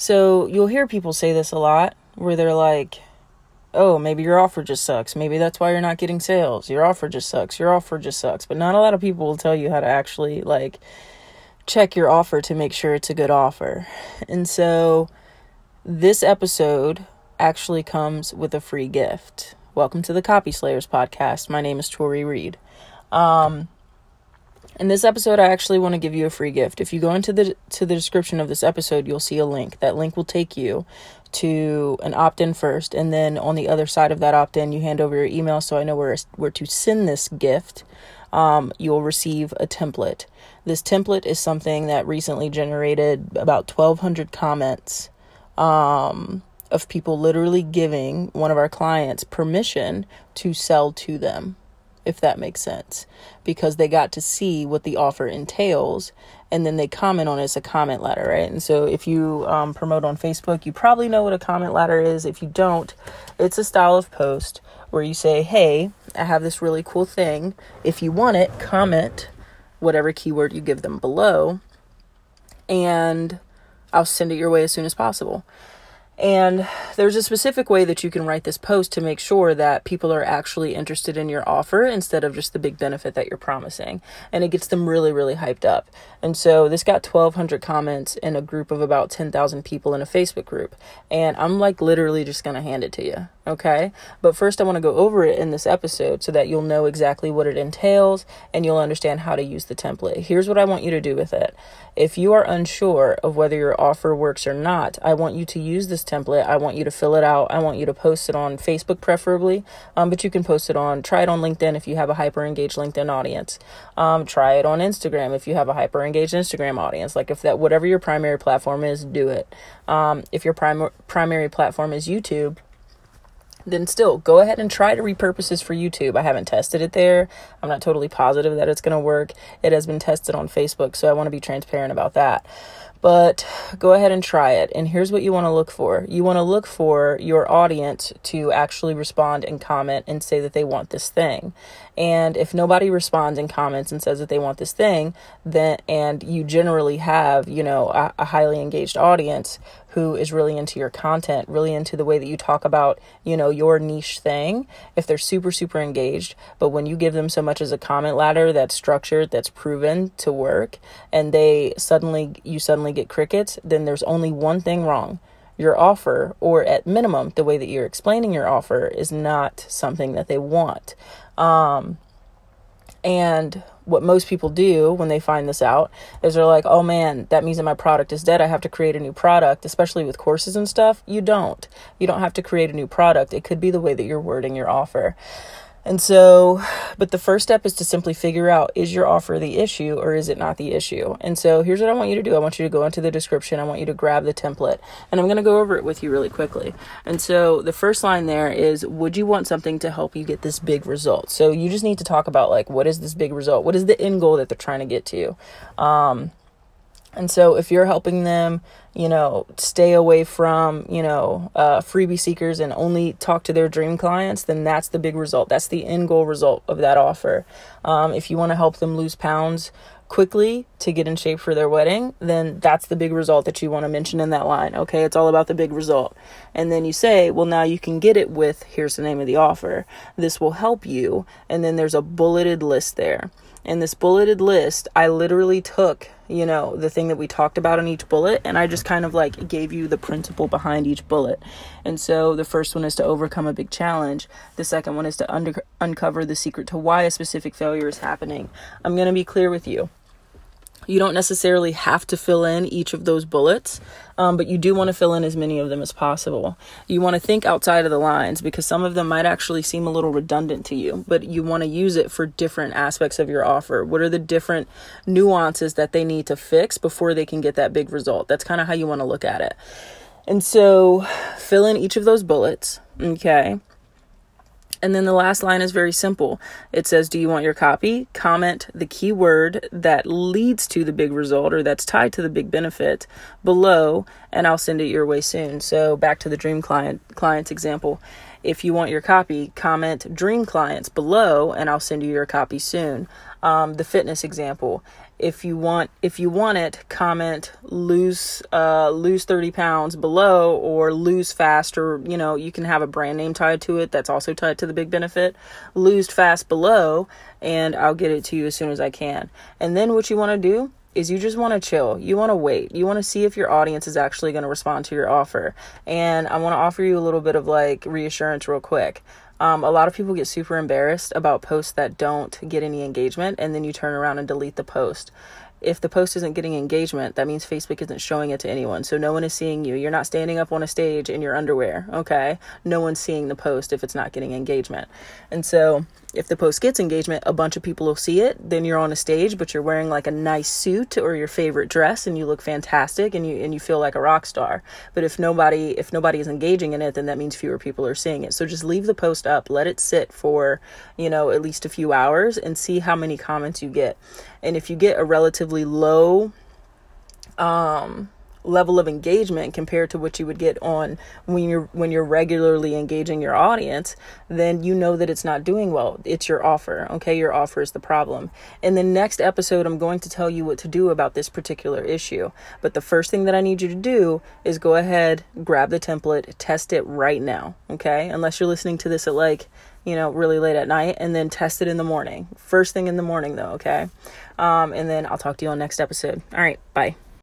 So you'll hear people say this a lot where they're like, oh, maybe your offer just sucks. Maybe that's why you're not getting sales. Your offer just sucks. Your offer just sucks. But not a lot of people will tell you how to actually like check your offer to make sure it's a good offer. And so this episode actually comes with a free gift. Welcome to the Copy Slayers podcast. My name is Tori Reed. Um, in this episode, I actually want to give you a free gift. If you go into the to the description of this episode, you'll see a link. That link will take you to an opt-in first, and then on the other side of that opt-in, you hand over your email so I know where where to send this gift. Um, you'll receive a template. This template is something that recently generated about 1,200 comments um, of people literally giving one of our clients permission to sell to them if that makes sense, because they got to see what the offer entails and then they comment on it as a comment ladder, right? And so if you um, promote on Facebook, you probably know what a comment ladder is. If you don't, it's a style of post where you say, hey, I have this really cool thing. If you want it, comment whatever keyword you give them below and I'll send it your way as soon as possible. And there's a specific way that you can write this post to make sure that people are actually interested in your offer instead of just the big benefit that you're promising. And it gets them really, really hyped up. And so this got 1,200 comments in a group of about 10,000 people in a Facebook group. And I'm like literally just going to hand it to you. Okay. But first, I want to go over it in this episode so that you'll know exactly what it entails and you'll understand how to use the template. Here's what I want you to do with it. If you are unsure of whether your offer works or not, I want you to use this template. I want you to fill it out. I want you to post it on Facebook, preferably, um, but you can post it on, try it on LinkedIn if you have a hyper engaged LinkedIn audience. Um, try it on Instagram if you have a hyper engaged Instagram audience. Like if that, whatever your primary platform is, do it. Um, if your prim- primary platform is YouTube, then still go ahead and try to repurpose this for YouTube. I haven't tested it there. I'm not totally positive that it's going to work. It has been tested on Facebook, so I want to be transparent about that. But go ahead and try it. And here's what you want to look for you want to look for your audience to actually respond and comment and say that they want this thing. And if nobody responds and comments and says that they want this thing, then and you generally have, you know, a, a highly engaged audience who is really into your content, really into the way that you talk about, you know, your niche thing, if they're super, super engaged, but when you give them so much as a comment ladder that's structured, that's proven to work, and they suddenly, you suddenly get crickets, then there's only one thing wrong. Your offer, or at minimum, the way that you're explaining your offer, is not something that they want. Um, and what most people do when they find this out is they're like, oh man, that means that my product is dead. I have to create a new product, especially with courses and stuff. You don't. You don't have to create a new product. It could be the way that you're wording your offer. And so, but the first step is to simply figure out is your offer the issue or is it not the issue? And so, here's what I want you to do I want you to go into the description, I want you to grab the template, and I'm going to go over it with you really quickly. And so, the first line there is Would you want something to help you get this big result? So, you just need to talk about like, what is this big result? What is the end goal that they're trying to get to? Um, and so if you're helping them, you know, stay away from, you know, uh, freebie seekers and only talk to their dream clients, then that's the big result. That's the end goal result of that offer. Um, if you want to help them lose pounds quickly to get in shape for their wedding, then that's the big result that you want to mention in that line. Okay, it's all about the big result. And then you say, well, now you can get it with here's the name of the offer. This will help you. And then there's a bulleted list there. In this bulleted list, I literally took you know, the thing that we talked about in each bullet. And I just kind of like gave you the principle behind each bullet. And so the first one is to overcome a big challenge. The second one is to under- uncover the secret to why a specific failure is happening. I'm going to be clear with you. You don't necessarily have to fill in each of those bullets, um, but you do want to fill in as many of them as possible. You want to think outside of the lines because some of them might actually seem a little redundant to you, but you want to use it for different aspects of your offer. What are the different nuances that they need to fix before they can get that big result? That's kind of how you want to look at it. And so fill in each of those bullets, okay? And then the last line is very simple. It says, Do you want your copy? Comment the keyword that leads to the big result or that's tied to the big benefit below, and I'll send it your way soon. So back to the dream client clients example. If you want your copy, comment dream clients below, and I'll send you your copy soon. Um, the fitness example. If you want if you want it comment lose uh lose 30 pounds below or lose fast or you know you can have a brand name tied to it that's also tied to the big benefit. Lose fast below and i'll get it to you as soon as i can. And then what you want to do is you just want to chill. You want to wait. You want to see if your audience is actually going to respond to your offer. And I want to offer you a little bit of like reassurance real quick. Um, a lot of people get super embarrassed about posts that don't get any engagement, and then you turn around and delete the post if the post isn't getting engagement, that means Facebook isn't showing it to anyone. So no one is seeing you. You're not standing up on a stage in your underwear, okay? No one's seeing the post if it's not getting engagement. And so if the post gets engagement, a bunch of people will see it. Then you're on a stage, but you're wearing like a nice suit or your favorite dress and you look fantastic and you and you feel like a rock star. But if nobody if nobody is engaging in it, then that means fewer people are seeing it. So just leave the post up, let it sit for, you know, at least a few hours and see how many comments you get. And if you get a relatively low um level of engagement compared to what you would get on when you're when you're regularly engaging your audience then you know that it's not doing well. It's your offer okay? Your offer is the problem. In the next episode i'm going to tell you what to do about this particular issue. But the first thing that i need you to do is go ahead grab the template test it right now okay? Unless you're listening to this at like you know really late at night and then test it in the morning. First thing in the morning though okay? Um, and then i'll talk to you on next episode. All right bye